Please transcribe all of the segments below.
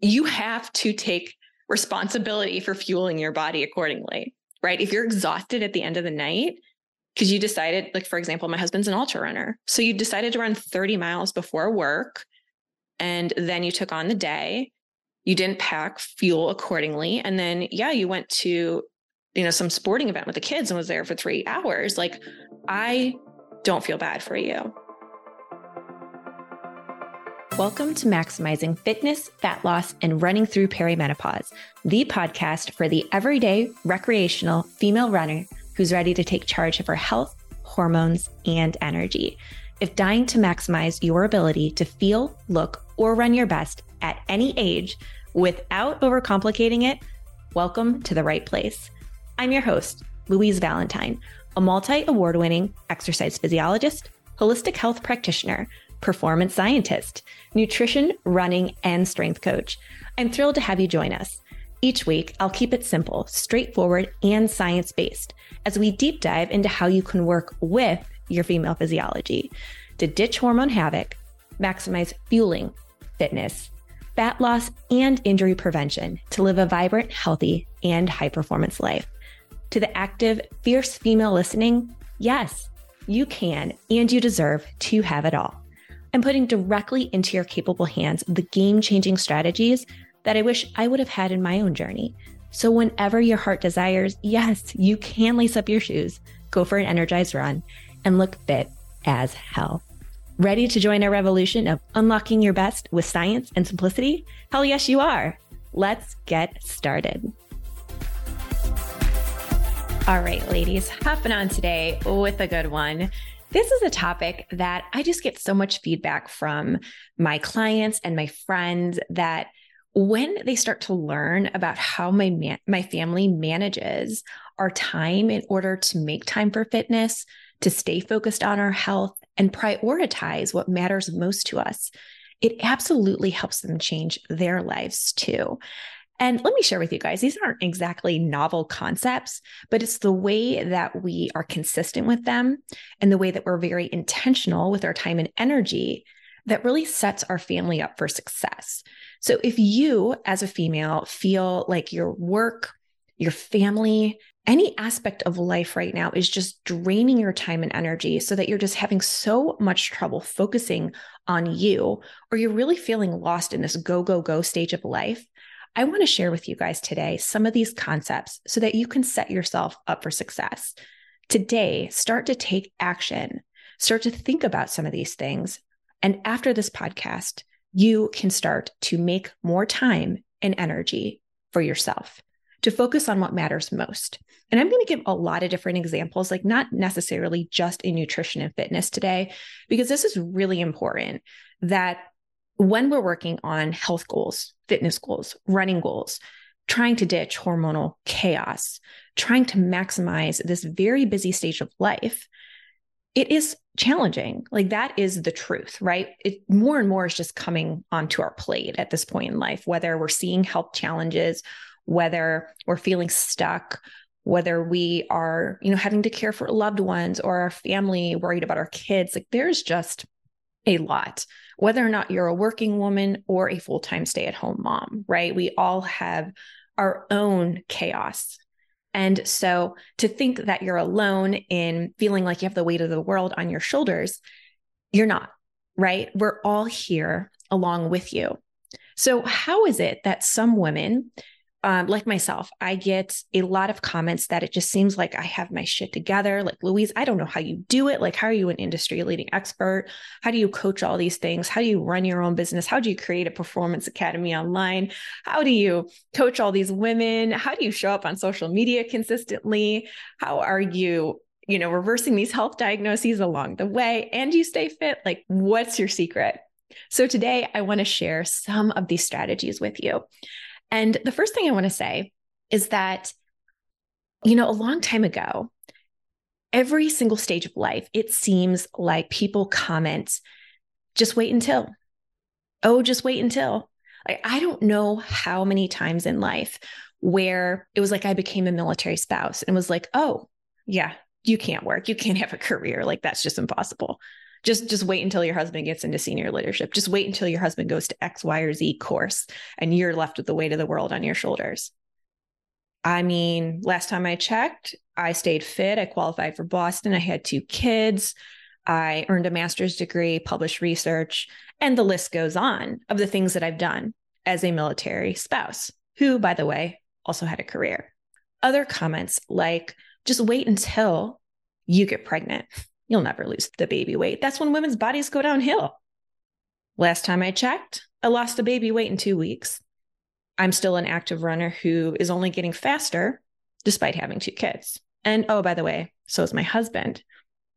you have to take responsibility for fueling your body accordingly, right? If you're exhausted at the end of the night, because you decided, like, for example, my husband's an ultra runner. So you decided to run 30 miles before work and then you took on the day. You didn't pack fuel accordingly. And then, yeah, you went to, you know, some sporting event with the kids and was there for three hours. Like, I don't feel bad for you. Welcome to Maximizing Fitness, Fat Loss, and Running Through Perimenopause, the podcast for the everyday recreational female runner who's ready to take charge of her health, hormones, and energy. If dying to maximize your ability to feel, look, or run your best at any age without overcomplicating it, welcome to the right place. I'm your host, Louise Valentine, a multi award winning exercise physiologist, holistic health practitioner performance scientist, nutrition, running, and strength coach. I'm thrilled to have you join us. Each week, I'll keep it simple, straightforward, and science based as we deep dive into how you can work with your female physiology to ditch hormone havoc, maximize fueling, fitness, fat loss, and injury prevention to live a vibrant, healthy, and high performance life. To the active, fierce female listening, yes, you can and you deserve to have it all and putting directly into your capable hands the game changing strategies that I wish I would have had in my own journey. So, whenever your heart desires, yes, you can lace up your shoes, go for an energized run, and look fit as hell. Ready to join our revolution of unlocking your best with science and simplicity? Hell yes, you are. Let's get started. All right, ladies, hopping on today with a good one. This is a topic that I just get so much feedback from my clients and my friends that when they start to learn about how my man- my family manages our time in order to make time for fitness, to stay focused on our health and prioritize what matters most to us, it absolutely helps them change their lives too. And let me share with you guys, these aren't exactly novel concepts, but it's the way that we are consistent with them and the way that we're very intentional with our time and energy that really sets our family up for success. So if you, as a female, feel like your work, your family, any aspect of life right now is just draining your time and energy so that you're just having so much trouble focusing on you, or you're really feeling lost in this go, go, go stage of life, I want to share with you guys today some of these concepts so that you can set yourself up for success. Today, start to take action, start to think about some of these things. And after this podcast, you can start to make more time and energy for yourself to focus on what matters most. And I'm going to give a lot of different examples, like not necessarily just in nutrition and fitness today, because this is really important that when we're working on health goals, fitness goals, running goals, trying to ditch hormonal chaos, trying to maximize this very busy stage of life, it is challenging. Like that is the truth, right? It more and more is just coming onto our plate at this point in life, whether we're seeing health challenges, whether we're feeling stuck, whether we are, you know, having to care for loved ones or our family, worried about our kids. Like there's just a lot, whether or not you're a working woman or a full time stay at home mom, right? We all have our own chaos. And so to think that you're alone in feeling like you have the weight of the world on your shoulders, you're not, right? We're all here along with you. So, how is it that some women um, like myself, I get a lot of comments that it just seems like I have my shit together. Like, Louise, I don't know how you do it. Like, how are you an industry leading expert? How do you coach all these things? How do you run your own business? How do you create a performance academy online? How do you coach all these women? How do you show up on social media consistently? How are you? You know, reversing these health diagnoses along the way and you stay fit. Like, what's your secret? So, today I want to share some of these strategies with you. And the first thing I want to say is that, you know, a long time ago, every single stage of life, it seems like people comment, just wait until. Oh, just wait until. Like, I don't know how many times in life where it was like I became a military spouse and was like, oh, yeah, you can't work. You can't have a career. Like, that's just impossible. Just just wait until your husband gets into senior leadership. Just wait until your husband goes to X, Y, or Z course and you're left with the weight of the world on your shoulders. I mean, last time I checked, I stayed fit. I qualified for Boston. I had two kids. I earned a master's degree, published research, and the list goes on of the things that I've done as a military spouse, who, by the way, also had a career. Other comments like, just wait until you get pregnant. You'll never lose the baby weight. That's when women's bodies go downhill. Last time I checked, I lost a baby weight in two weeks. I'm still an active runner who is only getting faster despite having two kids. And oh, by the way, so is my husband.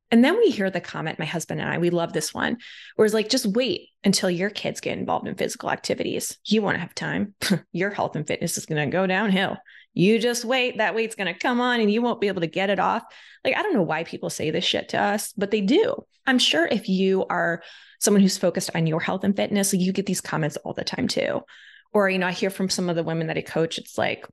And then we hear the comment, my husband and I, we love this one, where it's like, just wait until your kids get involved in physical activities. You won't have time. your health and fitness is going to go downhill. You just wait. That weight's going to come on and you won't be able to get it off. Like, I don't know why people say this shit to us, but they do. I'm sure if you are someone who's focused on your health and fitness, you get these comments all the time too. Or, you know, I hear from some of the women that I coach, it's like,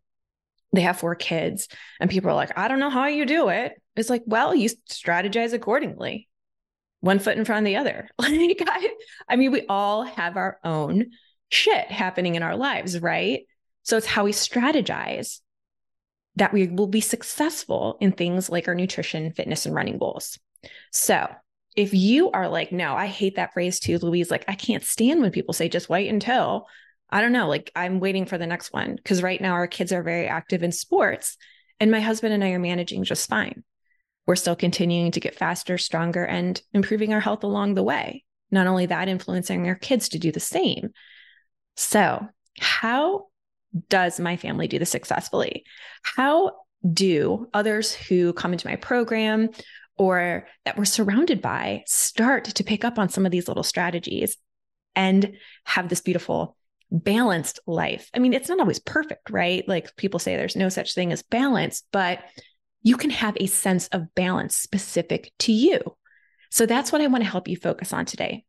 they have four kids and people are like i don't know how you do it it's like well you strategize accordingly one foot in front of the other like I, I mean we all have our own shit happening in our lives right so it's how we strategize that we will be successful in things like our nutrition fitness and running goals so if you are like no i hate that phrase too louise like i can't stand when people say just wait until I don't know, like I'm waiting for the next one because right now our kids are very active in sports and my husband and I are managing just fine. We're still continuing to get faster, stronger, and improving our health along the way. Not only that, influencing our kids to do the same. So, how does my family do this successfully? How do others who come into my program or that we're surrounded by start to pick up on some of these little strategies and have this beautiful balanced life. I mean, it's not always perfect, right? Like people say there's no such thing as balance, but you can have a sense of balance specific to you. So that's what I want to help you focus on today.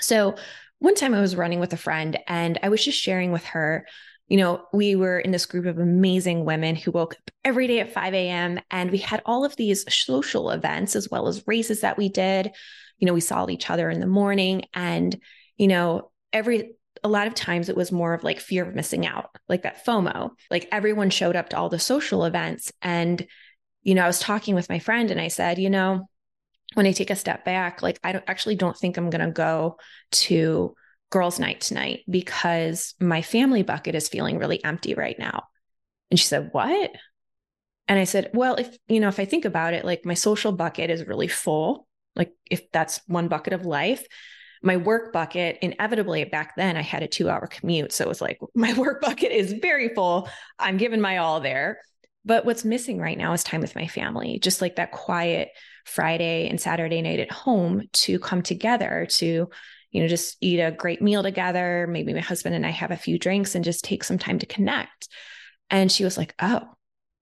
So, one time I was running with a friend and I was just sharing with her, you know, we were in this group of amazing women who woke up every day at 5 a.m. and we had all of these social events as well as races that we did. You know, we saw each other in the morning and, you know, every a lot of times it was more of like fear of missing out, like that FOMO. Like everyone showed up to all the social events. And, you know, I was talking with my friend and I said, you know, when I take a step back, like I don't, actually don't think I'm going to go to girls' night tonight because my family bucket is feeling really empty right now. And she said, What? And I said, Well, if, you know, if I think about it, like my social bucket is really full, like if that's one bucket of life, my work bucket inevitably back then i had a two hour commute so it was like my work bucket is very full i'm giving my all there but what's missing right now is time with my family just like that quiet friday and saturday night at home to come together to you know just eat a great meal together. Maybe my husband and i have a few drinks and just take some time to connect. And she was like oh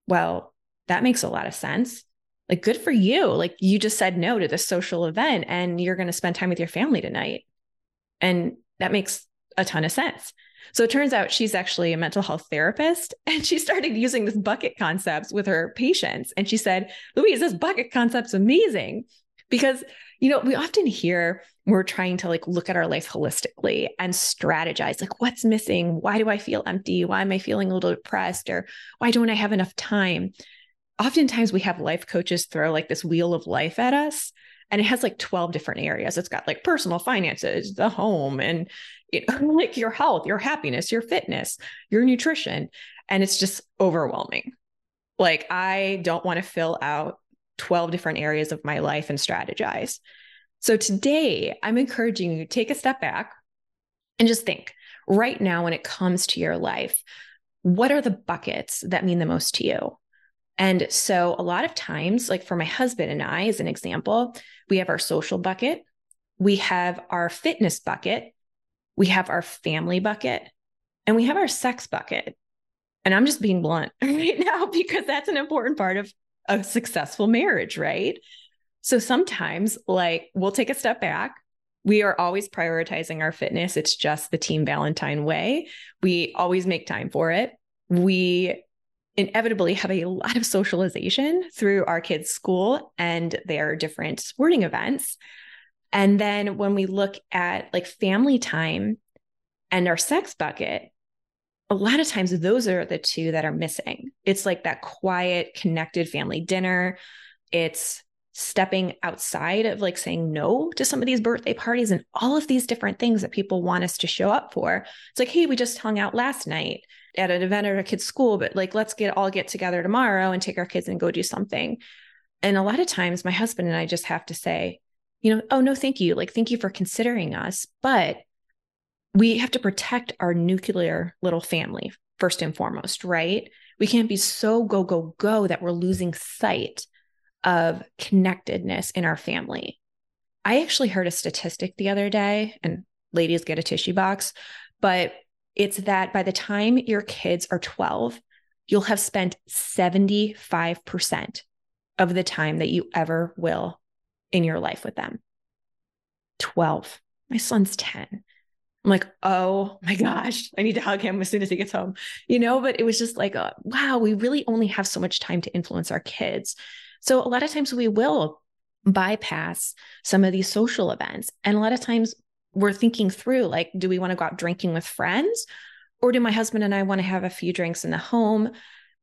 well that makes a lot of sense. Like good for you. Like you just said no to this social event and you're going to spend time with your family tonight. And that makes a ton of sense. So it turns out she's actually a mental health therapist and she started using this bucket concepts with her patients. And she said louise this bucket concept's amazing. Because you know we often hear we're trying to like look at our life holistically and strategize like what's missing? Why do i feel empty? Why am i feeling a little depressed? Or why don't i have enough time? Oftentimes we have life coaches throw like this wheel of life at us and it has like 12 different areas. It's got like personal finances the home and you know, like your health your happiness your fitness your nutrition and it's just overwhelming. Like i don't want to fill out 12 different areas of my life and strategize so today i'm encouraging you take a step back and just think right now when it comes to your life what are the buckets that mean the most to you and so, a lot of times, like for my husband and I, as an example, we have our social bucket, we have our fitness bucket, we have our family bucket, and we have our sex bucket. And I'm just being blunt right now because that's an important part of a successful marriage, right? So sometimes, like, we'll take a step back. We are always prioritizing our fitness. It's just the Team Valentine way. We always make time for it. We inevitably have a lot of socialization through our kids' school and their different sporting events. And then when we look at like family time and our sex bucket, a lot of times those are the two that are missing. It's like that quiet, connected family dinner. It's stepping outside of like saying no to some of these birthday parties and all of these different things that people want us to show up for. It's like, hey, we just hung out last night at an event at a kid's school, but like let's get all get together tomorrow and take our kids and go do something. And a lot of times my husband and I just have to say, you know, oh no, thank you. Like, thank you for considering us. But we have to protect our nuclear little family first and foremost, right? We can't be so go, go, go that we're losing sight of connectedness in our family. I actually heard a statistic the other day, and ladies get a tissue box, but it's that by the time your kids are 12, you'll have spent 75% of the time that you ever will in your life with them. 12. My son's 10. I'm like, oh my gosh, I need to hug him as soon as he gets home, you know? But it was just like, uh, wow, we really only have so much time to influence our kids. So a lot of times we will bypass some of these social events. And a lot of times we're thinking through like, do we want to go out drinking with friends? Or do my husband and I want to have a few drinks in the home,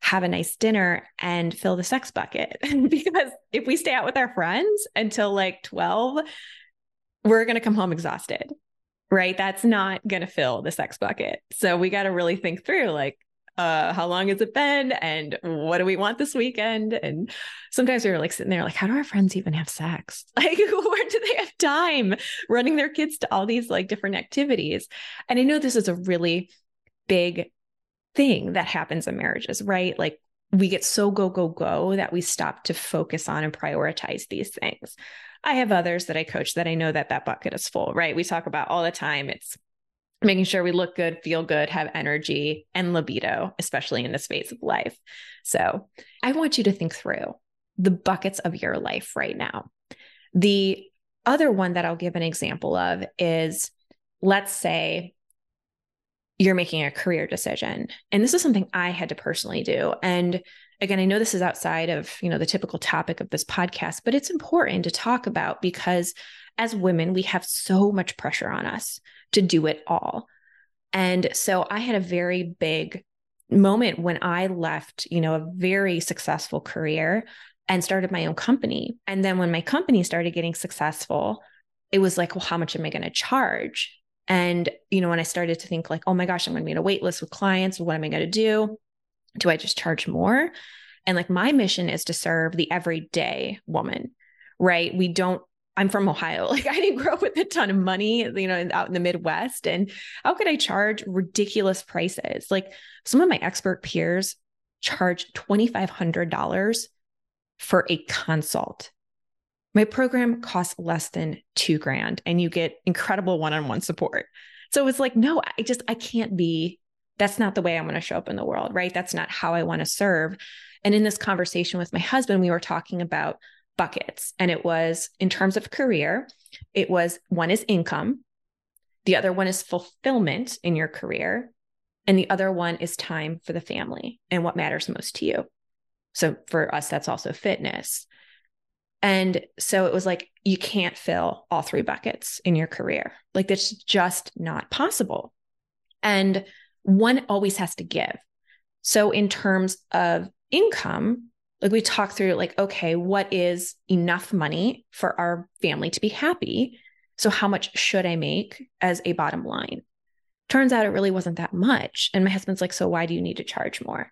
have a nice dinner, and fill the sex bucket? because if we stay out with our friends until like 12, we're going to come home exhausted right? That's not going to fill the sex bucket. So we got to really think through like, uh, how long has it been? And what do we want this weekend? And sometimes we were like sitting there, like, how do our friends even have sex? Like, where do they have time running their kids to all these like different activities? And I know this is a really big thing that happens in marriages, right? Like, we get so go, go, go that we stop to focus on and prioritize these things. I have others that I coach that I know that that bucket is full, right? We talk about all the time. It's making sure we look good, feel good, have energy and libido, especially in this phase of life. So I want you to think through the buckets of your life right now. The other one that I'll give an example of is let's say you're making a career decision. And this is something I had to personally do. And again, I know this is outside of, you know, the typical topic of this podcast, but it's important to talk about because as women, we have so much pressure on us to do it all. And so I had a very big moment when I left, you know, a very successful career and started my own company. And then when my company started getting successful, it was like, well, how much am I going to charge? And, you know, when I started to think like, oh my gosh, I'm going to be in a wait list with clients, what am I going to do? Do I just charge more? And like my mission is to serve the everyday woman, right? We don't I'm from Ohio. Like I didn't grow up with a ton of money, you know, out in the Midwest. And how could I charge ridiculous prices? Like some of my expert peers charge $2,500 for a consult. My program costs less than two grand and you get incredible one-on-one support. So it's like, no, I just, I can't be, that's not the way I want to show up in the world, right? That's not how I want to serve. And in this conversation with my husband, we were talking about buckets. And it was in terms of career, it was one is income, the other one is fulfillment in your career, and the other one is time for the family and what matters most to you. So for us, that's also fitness. And so it was like, you can't fill all three buckets in your career. Like, that's just not possible. And one always has to give. So, in terms of income, like we talk through like okay what is enough money for our family to be happy? So how much should i make as a bottom line? Turns out it really wasn't that much. And my husband's like so why do you need to charge more?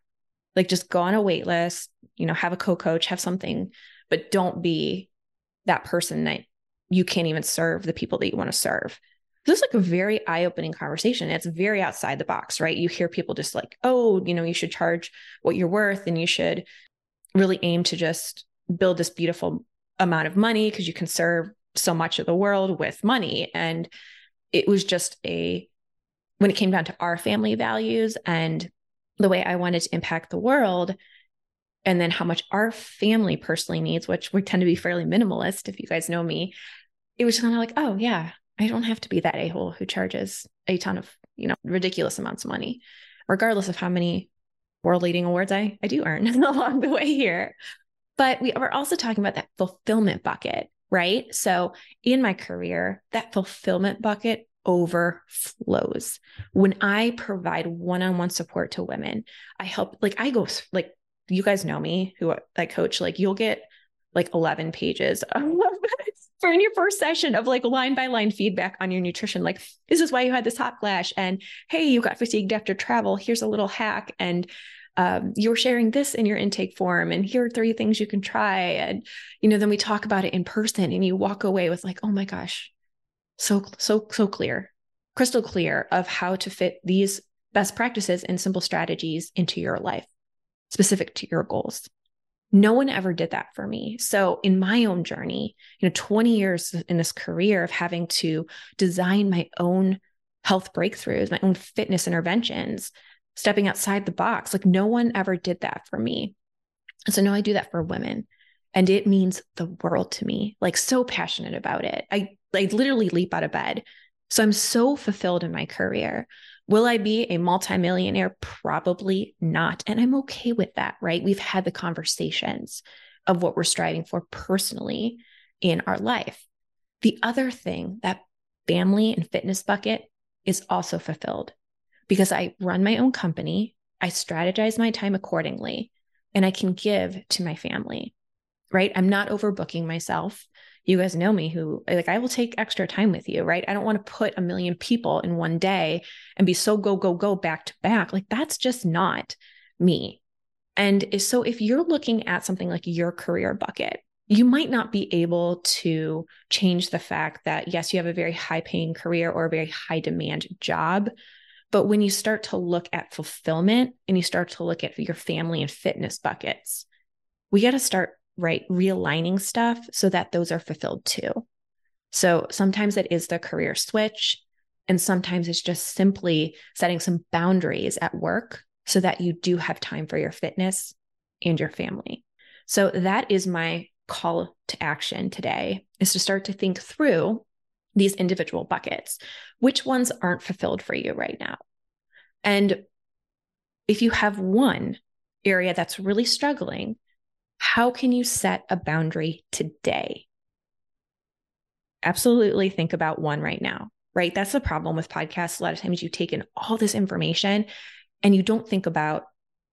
Like just go on a wait list you know have a co-coach have something but don't be that person that you can't even serve the people that you want to serve. This is like a very eye-opening conversation. It's very outside the box right? You hear people just like oh you know you should charge what you're worth and you should really aim to just build this beautiful amount of money because you can serve so much of the world with money. And it was just a, when it came down to our family values and the way I wanted to impact the world, and then how much our family personally needs, which we tend to be fairly minimalist, if you guys know me, it was kind of like, oh, yeah, I don't have to be that a hole who charges a ton of, you know, ridiculous amounts of money, regardless of how many world leading awards I, I do earn along the way here. But we are also talking about that fulfillment bucket. right? So in my career, that fulfillment bucket overflows. When I provide one-on-one support to women, I help like I go like you guys know me who I coach like you'll get like 11 pages for in your first session of like line by line feedback on your nutrition like this is why you had this hot flash and hey you got fatigued after travel here's a little hack and um, you're sharing this in your intake form and here are three things you can try and you know then we talk about it in person and you walk away with like oh my gosh so so so clear crystal clear of how to fit these best practices and simple strategies into your life specific to your goals no one ever did that for me so in my own journey you know 20 years in this career of having to design my own health breakthroughs my own fitness interventions stepping outside the box. Like no one ever did that for me. So now I do that for women. And it means the world to me, like so passionate about it. I, I literally leap out of bed. So I'm so fulfilled in my career. Will I be a multimillionaire? Probably not. And I'm okay with that, right? We've had the conversations of what we're striving for personally in our life. The other thing, that family and fitness bucket is also fulfilled because I run my own company, I strategize my time accordingly, and I can give to my family, right? I'm not overbooking myself. You guys know me who like I will take extra time with you, right? I don't want to put a million people in one day and be so go, go, go back to back. Like that's just not me. And so if you're looking at something like your career bucket, you might not be able to change the fact that, yes, you have a very high paying career or a very high demand job, but when you start to look at fulfillment and you start to look at your family and fitness buckets, we got to start right realigning stuff so that those are fulfilled too. So sometimes it is the career switch, and sometimes it's just simply setting some boundaries at work so that you do have time for your fitness and your family. So that is my call to action today is to start to think through these individual buckets. Which ones aren't fulfilled for you right now? And if you have one area that's really struggling, how can you set a boundary today? Absolutely think about one right now, right? That's the problem with podcasts. A lot of times you take in all this information and you don't think about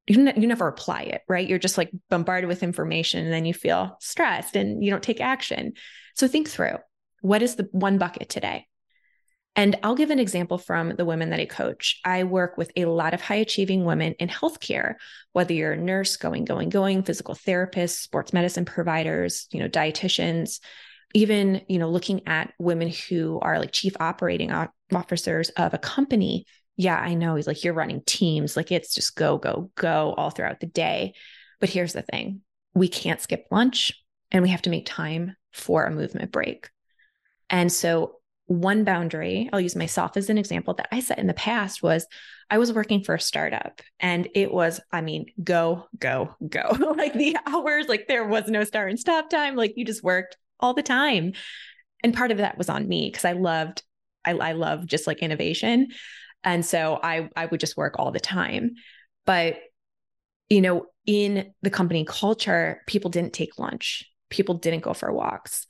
you, ne- you never apply it, right? You're just like bombarded with information and then you feel stressed and you don't take action. So think through what is the one bucket today? And I'll give an example from the women that I coach. I work with a lot of high achieving women in healthcare, whether you're a nurse, going, going, going, physical therapists, sports medicine providers, you know, dietitians, even, you know, looking at women who are like chief operating officers of a company. Yeah, I know he's like, you're running teams, like it's just go, go, go all throughout the day. But here's the thing we can't skip lunch and we have to make time for a movement break. And so, one boundary, I'll use myself as an example that I set in the past was I was working for a startup and it was, I mean, go, go, go. like the hours, like there was no start and stop time. Like you just worked all the time. And part of that was on me because I loved, I, I love just like innovation. And so I I would just work all the time. But you know, in the company culture, people didn't take lunch. People didn't go for walks.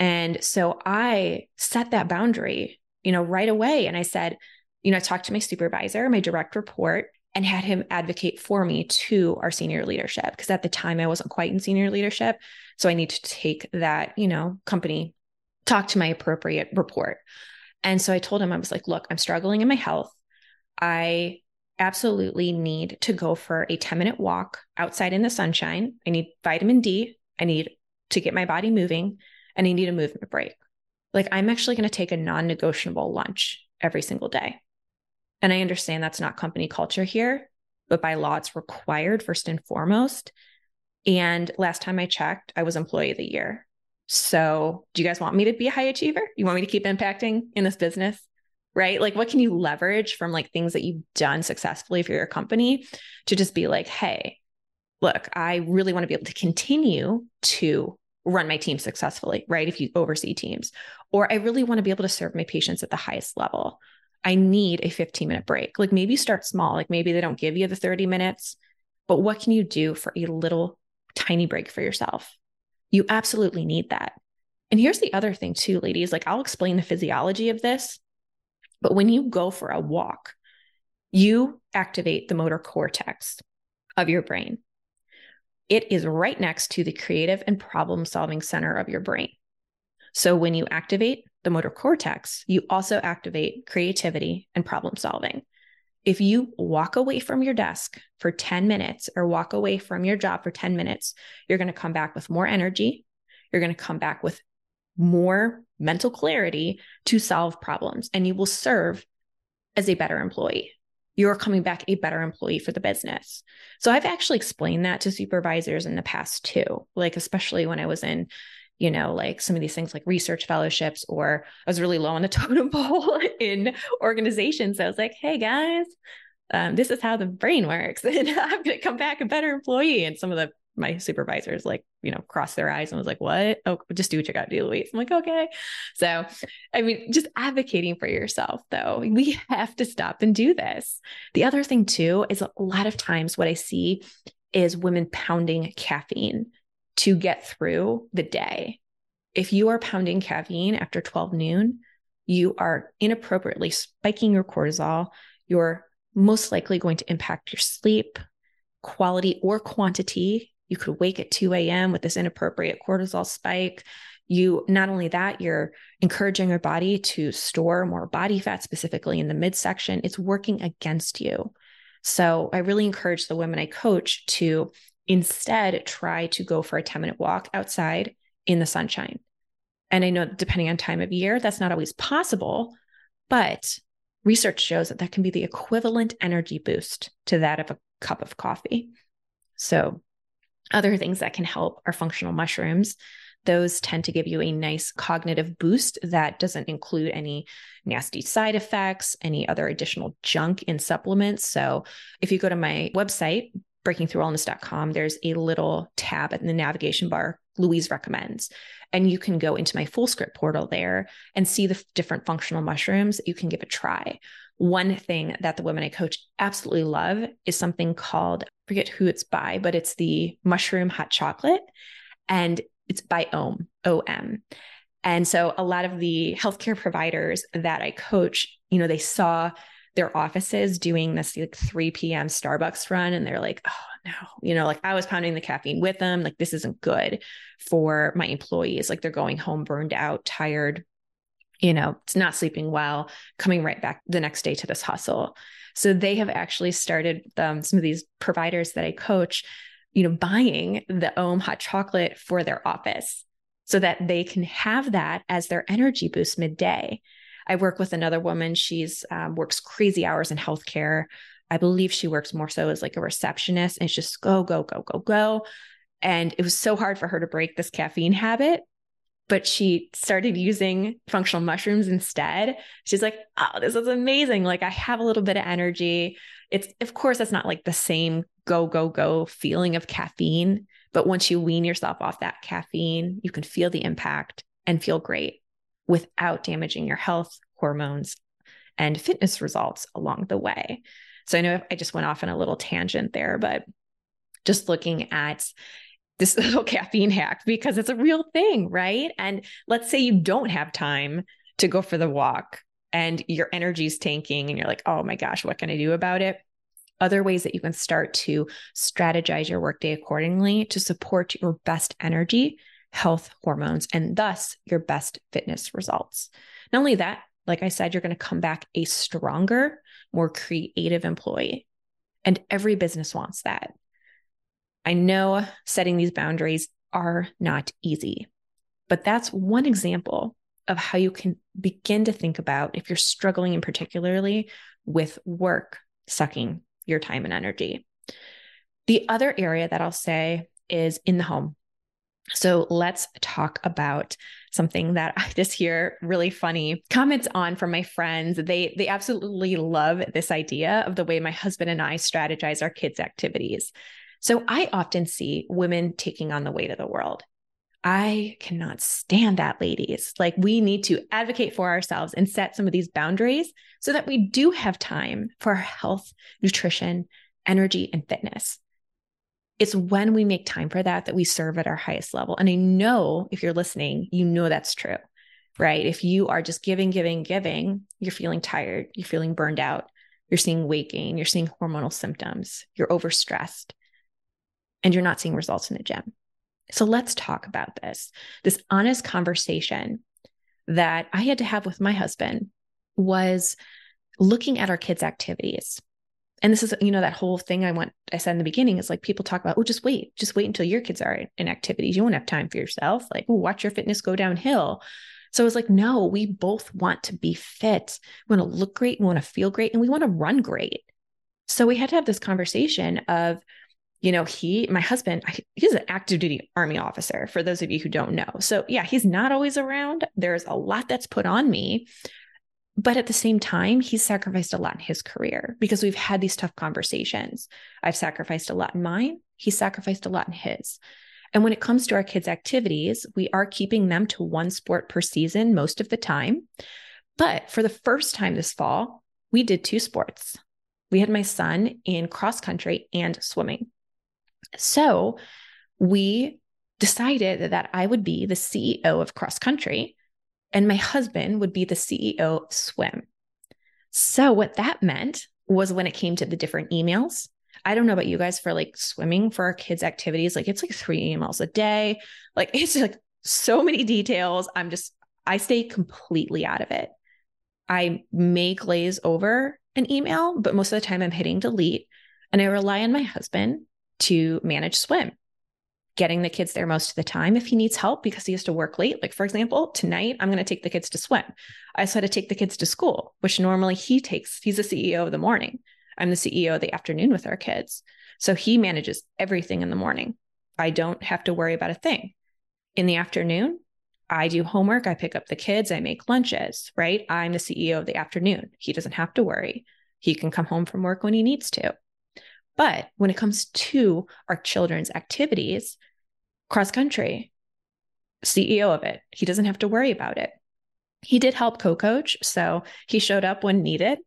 And so I set that boundary, you know, right away. And I said, you know, I talked to my supervisor, my direct report, and had him advocate for me to our senior leadership. Because at the time I wasn't quite in senior leadership. So I need to take that, you know, company, talk to my appropriate report. And so I told him, I was like, look, I'm struggling in my health. I absolutely need to go for a 10 minute walk outside in the sunshine. I need vitamin D. I need to get my body moving and I need a movement break. Like I'm actually going to take a non negotiable lunch every single day. And I understand that's not company culture here, but by law, it's required first and foremost. And last time I checked, I was employee of the year. So, do you guys want me to be a high achiever? You want me to keep impacting in this business? Right? Like, what can you leverage from like things that you've done successfully for your company to just be like, hey, look, I really want to be able to continue to run my team successfully, right? If you oversee teams, or I really want to be able to serve my patients at the highest level. I need a 15 minute break. Like maybe start small, like maybe they don't give you the 30 minutes, but what can you do for a little tiny break for yourself? You absolutely need that. And here's the other thing, too, ladies like I'll explain the physiology of this, but when you go for a walk, you activate the motor cortex of your brain. It is right next to the creative and problem solving center of your brain. So when you activate the motor cortex, you also activate creativity and problem solving. If you walk away from your desk for 10 minutes or walk away from your job for 10 minutes, you're going to come back with more energy. You're going to come back with more mental clarity to solve problems, and you will serve as a better employee. You're coming back a better employee for the business. So I've actually explained that to supervisors in the past too, like, especially when I was in you know, like some of these things like research fellowships, or I was really low on the totem pole in organizations. I was like, hey guys, um, this is how the brain works. And I'm going to come back a better employee. And some of the my supervisors like you know crossed their eyes and was like what oh just do what you got to do louise i'm like okay so i mean just advocating for yourself though we have to stop and do this the other thing too is a lot of times what i see is women pounding caffeine to get through the day. If you are pounding caffeine after 12 noon, you are inappropriately spiking your cortisol. You're most likely going to impact your sleep, quality or quantity. You could wake at 2 a.m. with this inappropriate cortisol spike. You not only that, you're encouraging your body to store more body fat, specifically in the midsection. It's working against you. So I really encourage the women I coach to Instead, try to go for a 10 minute walk outside in the sunshine. And I know depending on time of year, that's not always possible, but research shows that that can be the equivalent energy boost to that of a cup of coffee. So, other things that can help are functional mushrooms. Those tend to give you a nice cognitive boost that doesn't include any nasty side effects, any other additional junk in supplements. So, if you go to my website, breakingthroughwellness.com, there's a little tab in the navigation bar, Louise recommends. And you can go into my FullScript portal there and see the different functional mushrooms that you can give a try. One thing that the women I coach absolutely love is something called, forget who it's by, but it's the mushroom hot chocolate. And it's by OM, OM. And so a lot of the healthcare providers that I coach, you know, they saw their offices doing this like 3 p.m. Starbucks run. And they're like, oh no, you know, like I was pounding the caffeine with them. Like this isn't good for my employees. Like they're going home burned out, tired, you know, it's not sleeping well, coming right back the next day to this hustle. So they have actually started um, some of these providers that I coach, you know, buying the OM hot chocolate for their office so that they can have that as their energy boost midday. I work with another woman. She's um, works crazy hours in healthcare. I believe she works more so as like a receptionist and it's just go, go, go, go, go. And it was so hard for her to break this caffeine habit. But she started using functional mushrooms instead. She's like, oh, this is amazing. Like, I have a little bit of energy. It's, of course, it's not like the same go, go, go feeling of caffeine. But once you wean yourself off that caffeine, you can feel the impact and feel great without damaging your health, hormones, and fitness results along the way. So I know I just went off on a little tangent there, but just looking at this little caffeine hack because it's a real thing, right? And let's say you don't have time to go for the walk and your energy's tanking and you're like, oh my gosh, what can I do about it? Other ways that you can start to strategize your workday accordingly to support your best energy health hormones and thus your best fitness results. Not only that, like I said, you're going to come back a stronger, more creative employee. And every business wants that. I know setting these boundaries are not easy, but that's one example of how you can begin to think about if you're struggling in particularly with work sucking your time and energy. The other area that I'll say is in the home. So let's talk about something that I just hear really funny comments on from my friends. They they absolutely love this idea of the way my husband and I strategize our kids' activities. So I often see women taking on the weight of the world. I cannot stand that, ladies. Like, we need to advocate for ourselves and set some of these boundaries so that we do have time for our health, nutrition, energy, and fitness. it's when we make time for that that we serve at our highest level. And I know if you're listening, you know that's true, right? If you are just giving, giving, giving, you're feeling tired, you're feeling burned out, you're seeing weight gain, you're seeing hormonal symptoms, you're overstressed, and you're not seeing results in the gym. So let's talk about this. This honest conversation that I had to have with my husband was looking at our kids' activities. And this is, you know, that whole thing I want, I said in the beginning is like people talk about, oh, just wait, just wait until your kids are in activities. You won't have time for yourself. Like, oh, watch your fitness go downhill. So I was like, no, we both want to be fit. We want to look great. We want to feel great and we want to run great. So we had to have this conversation of, you know, he, my husband, he's an active duty army officer for those of you who don't know. So, yeah, he's not always around. There's a lot that's put on me. But at the same time, he's sacrificed a lot in his career because we've had these tough conversations. I've sacrificed a lot in mine, he's sacrificed a lot in his. And when it comes to our kids' activities, we are keeping them to one sport per season most of the time. But for the first time this fall, we did two sports. We had my son in cross country and swimming. So we decided that I would be the CEO of cross country and my husband would be the CEO of swim. So what that meant was when it came to the different emails, I don't know about you guys for like swimming for our kids' activities, like it's like three emails a day. Like it's like so many details. I'm just, I stay completely out of it. I may glaze over an email, but most of the time I'm hitting delete and I rely on my husband to manage swim, getting the kids there most of the time. If he needs help because he has to work late, like for example, tonight I'm going to take the kids to swim. I also had to take the kids to school, which normally he takes, he's the CEO of the morning. I'm the CEO of the afternoon with our kids. So he manages everything in the morning. I don't have to worry about a thing. In the afternoon, I do homework, I pick up the kids, I make lunches, right? I'm the CEO of the afternoon. He doesn't have to worry. He can come home from work when he needs to. But when it comes to our children's activities, cross country, CEO of it, he doesn't have to worry about it. He did help co coach. So he showed up when needed.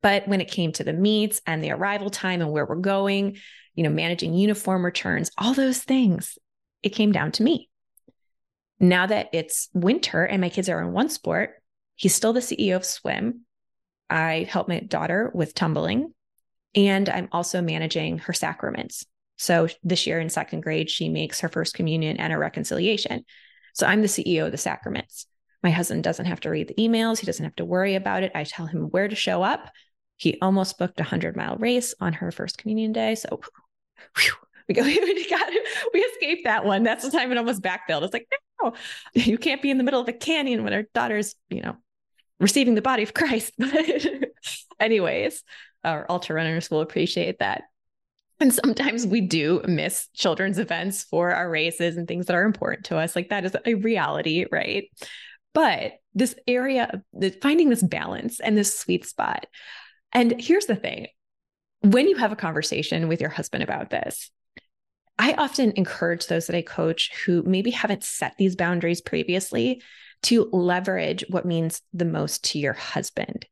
But when it came to the meets and the arrival time and where we're going, you know, managing uniform returns, all those things, it came down to me. Now that it's winter and my kids are in one sport, he's still the CEO of swim. I help my daughter with tumbling. And I'm also managing her sacraments. So this year in second grade, she makes her first communion and a reconciliation. So I'm the CEO of the sacraments. My husband doesn't have to read the emails. He doesn't have to worry about it. I tell him where to show up. He almost booked a hundred mile race on her first communion day. So whew, we go, we got we escaped that one. That's the time it almost backfilled. It's like, no, you can't be in the middle of a canyon when our daughter's, you know, receiving the body of Christ. But anyways, our ultra runners will appreciate that. And sometimes we do miss children's events for our races and things that are important to us. Like that is a reality, right? But this area of finding this balance and this sweet spot. And here's the thing when you have a conversation with your husband about this, I often encourage those that I coach who maybe haven't set these boundaries previously to leverage what means the most to your husband.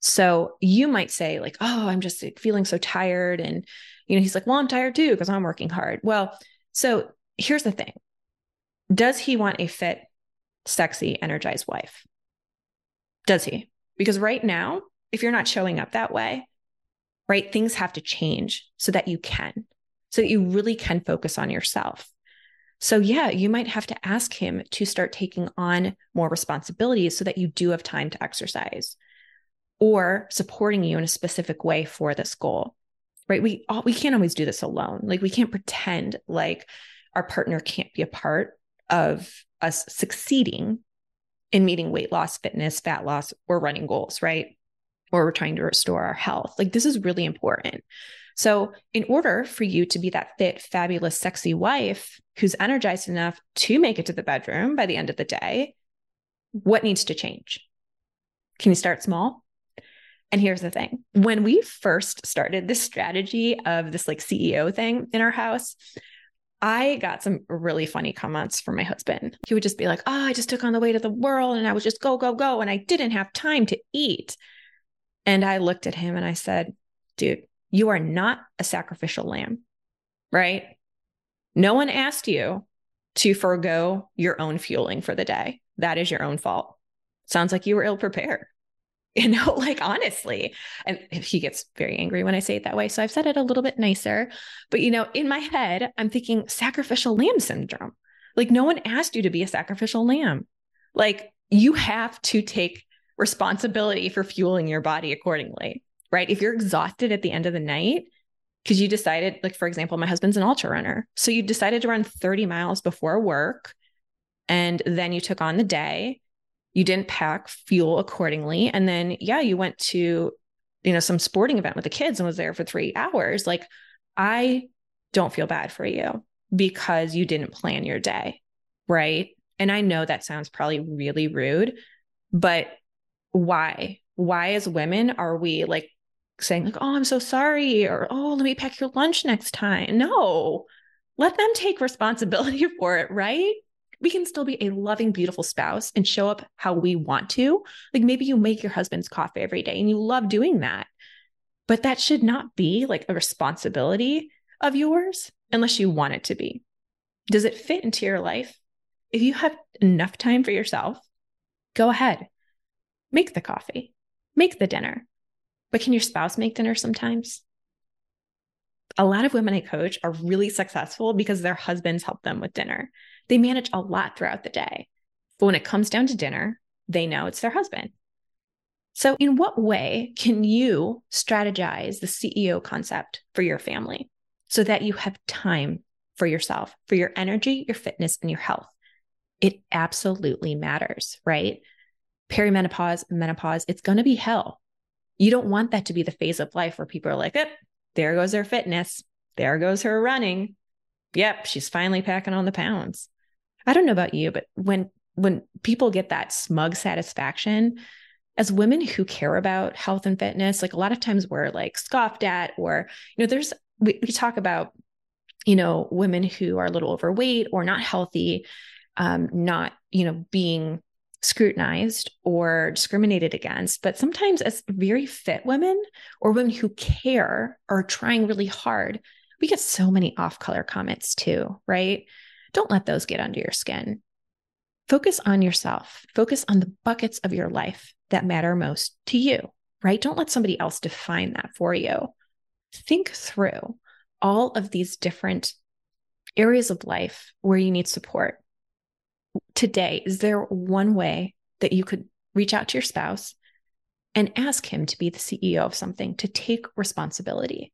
So you might say, like, oh, I'm just feeling so tired. And, you know, he's like, well, I'm tired too because I'm working hard. Well, so here's the thing Does he want a fit, sexy, energized wife? Does he? Because right now, if you're not showing up that way, right, things have to change so that you can, so that you really can focus on yourself. So, yeah, you might have to ask him to start taking on more responsibilities so that you do have time to exercise or supporting you in a specific way for this goal right? We all, we can't always do this alone. Like we can't pretend like our partner can't be a part of us succeeding in meeting weight loss fitness fat loss or running goals right? Or we're trying to restore our health. Like this is really important. So in order for you to be that fit fabulous sexy wife who's energized enough to make it to the bedroom by the end of the day what needs to change? Can you start small and here's the thing when we first started this strategy of this like CEO thing in our house, I got some really funny comments from my husband. He would just be like, Oh, I just took on the weight of the world and I was just go, go, go. And I didn't have time to eat. And I looked at him and I said, Dude, you are not a sacrificial lamb, right? No one asked you to forego your own fueling for the day. That is your own fault. Sounds like you were ill prepared. You know, like honestly. And he gets very angry when I say it that way. So I've said it a little bit nicer. But, you know, in my head, I'm thinking sacrificial lamb syndrome. Like, no one asked you to be a sacrificial lamb. Like, you have to take responsibility for fueling your body accordingly, right? If you're exhausted at the end of the night, because you decided, like, for example, my husband's an ultra runner. So you decided to run 30 miles before work and then you took on the day you didn't pack fuel accordingly. And then yeah you went to you know some sporting event with the kids and was there for 3 hours. Like i don't feel bad for you because you didn't plan your day right? And i know that sounds probably really rude but why? Why as women are we like saying like oh i'm so sorry or oh let me pack your lunch next time. No let them take responsibility for it right we can still be a loving, beautiful spouse and show up how we want to. Like maybe you make your husband's coffee every day and you love doing that. But that should not be like a responsibility of yours unless you want it to be. Does it fit into your life? If you have enough time for yourself, go ahead, make the coffee, make the dinner. But can your spouse make dinner sometimes? A lot of women I coach are really successful because their husbands help them with dinner. They manage a lot throughout the day. But when it comes down to dinner, they know it's their husband. So, in what way can you strategize the CEO concept for your family so that you have time for yourself, for your energy, your fitness, and your health? It absolutely matters, right? Perimenopause, menopause, it's going to be hell. You don't want that to be the phase of life where people are like, eh, there goes her fitness. There goes her running. Yep, she's finally packing on the pounds. I don't know about you, but when when people get that smug satisfaction as women who care about health and fitness, like a lot of times we're like scoffed at, or you know, there's we, we talk about you know women who are a little overweight or not healthy, um, not you know being scrutinized or discriminated against, but sometimes as very fit women or women who care or trying really hard, we get so many off color comments too, right? Don't let those get under your skin. Focus on yourself. Focus on the buckets of your life that matter most to you, right? Don't let somebody else define that for you. Think through all of these different areas of life where you need support. Today, is there one way that you could reach out to your spouse and ask him to be the CEO of something, to take responsibility?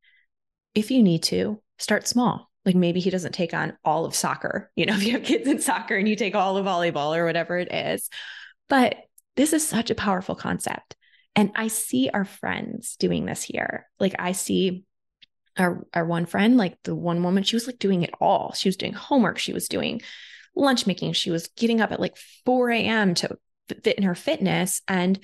If you need to, start small like maybe he doesn't take on all of soccer, you know, if you have kids in soccer and you take all of volleyball or whatever it is. But this is such a powerful concept. And I see our friends doing this here. Like I see our, our one friend, like the one woman, she was like doing it all. She was doing homework, she was doing lunch making, she was getting up at like 4 a.m. to fit in her fitness and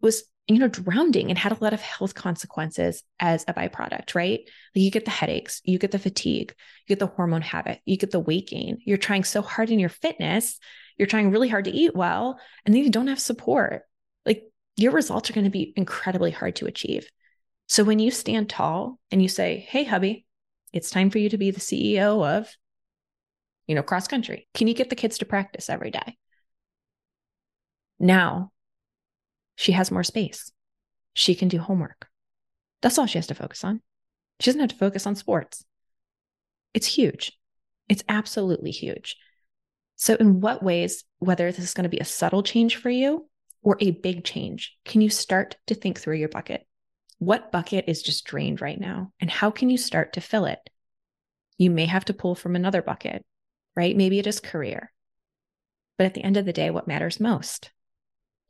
was you know, drowning and had a lot of health consequences as a byproduct, right? Like you get the headaches, you get the fatigue, you get the hormone habit, you get the weight gain. You're trying so hard in your fitness, you're trying really hard to eat well, and then you don't have support. Like your results are going to be incredibly hard to achieve. So when you stand tall and you say, Hey, hubby, it's time for you to be the CEO of, you know, cross country. Can you get the kids to practice every day? Now she has more space. She can do homework. That's all she has to focus on. She doesn't have to focus on sports. It's huge. It's absolutely huge. So, in what ways, whether this is going to be a subtle change for you or a big change, can you start to think through your bucket? What bucket is just drained right now? And how can you start to fill it? You may have to pull from another bucket, right? Maybe it is career. But at the end of the day, what matters most?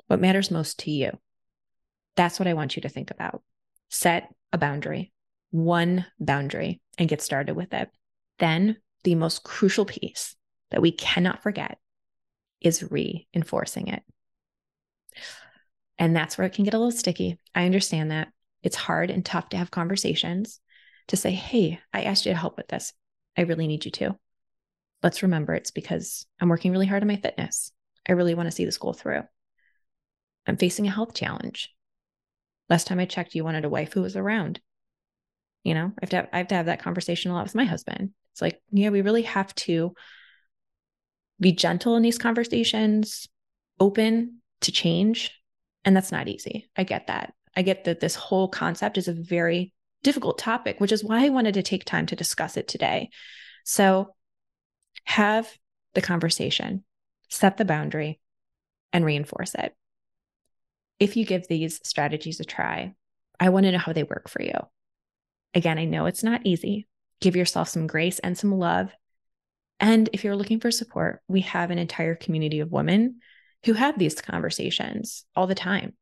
What matters most to you? That's what I want you to think about. Set a boundary, one boundary, and get started with it. Then, the most crucial piece that we cannot forget is reinforcing it. And that's where it can get a little sticky. I understand that. It's hard and tough to have conversations to say, Hey, I asked you to help with this. I really need you to. Let's remember it's because I'm working really hard on my fitness. I really want to see this goal through. I'm facing a health challenge. Last time I checked, you wanted a wife who was around. You know, I have to have, I have to have that conversation a lot with my husband. It's like, yeah, we really have to be gentle in these conversations, open to change. And that's not easy. I get that. I get that this whole concept is a very difficult topic, which is why I wanted to take time to discuss it today. So have the conversation, set the boundary, and reinforce it. If you give these strategies a try, I want to know how they work for you. Again, I know it's not easy. Give yourself some grace and some love. And if you're looking for support, we have an entire community of women who have these conversations all the time.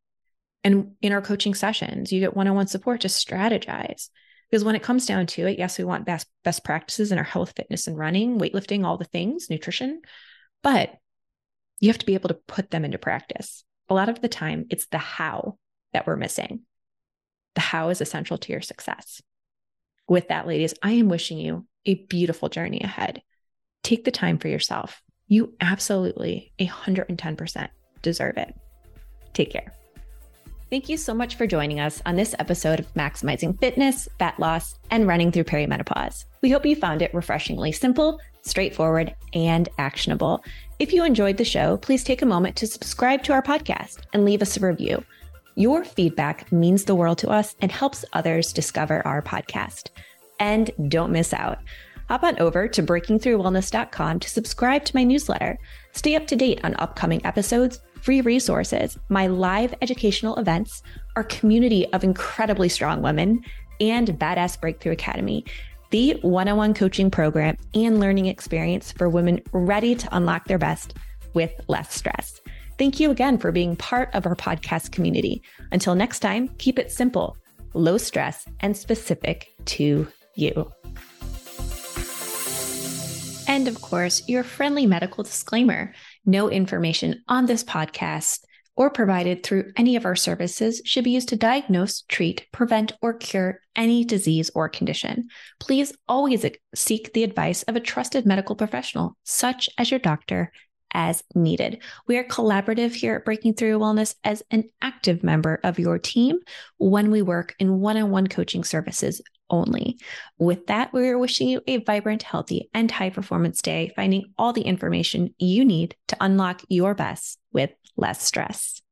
And in our coaching sessions, you get one on one support to strategize. Because when it comes down to it, yes, we want best, best practices in our health, fitness, and running, weightlifting, all the things, nutrition, but you have to be able to put them into practice. A lot of the time, it's the how that we're missing. The how is essential to your success. With that, ladies, I am wishing you a beautiful journey ahead. Take the time for yourself. You absolutely 110% deserve it. Take care. Thank you so much for joining us on this episode of Maximizing Fitness, Fat Loss, and Running Through Perimenopause. We hope you found it refreshingly simple, straightforward, and actionable. If you enjoyed the show, please take a moment to subscribe to our podcast and leave us a review. Your feedback means the world to us and helps others discover our podcast. And don't miss out. Hop on over to breakingthroughwellness.com to subscribe to my newsletter. Stay up to date on upcoming episodes, free resources, my live educational events, our community of incredibly strong women, and Badass Breakthrough Academy, the one on one coaching program and learning experience for women ready to unlock their best with less stress. Thank you again for being part of our podcast community. Until next time, keep it simple, low stress, and specific to you. And of course, your friendly medical disclaimer no information on this podcast or provided through any of our services should be used to diagnose, treat, prevent, or cure any disease or condition. Please always seek the advice of a trusted medical professional, such as your doctor, as needed. We are collaborative here at Breaking Through Wellness as an active member of your team when we work in one on one coaching services only. With that, we are wishing you a vibrant, healthy, and high performance day, finding all the information you need to unlock your best with less stress.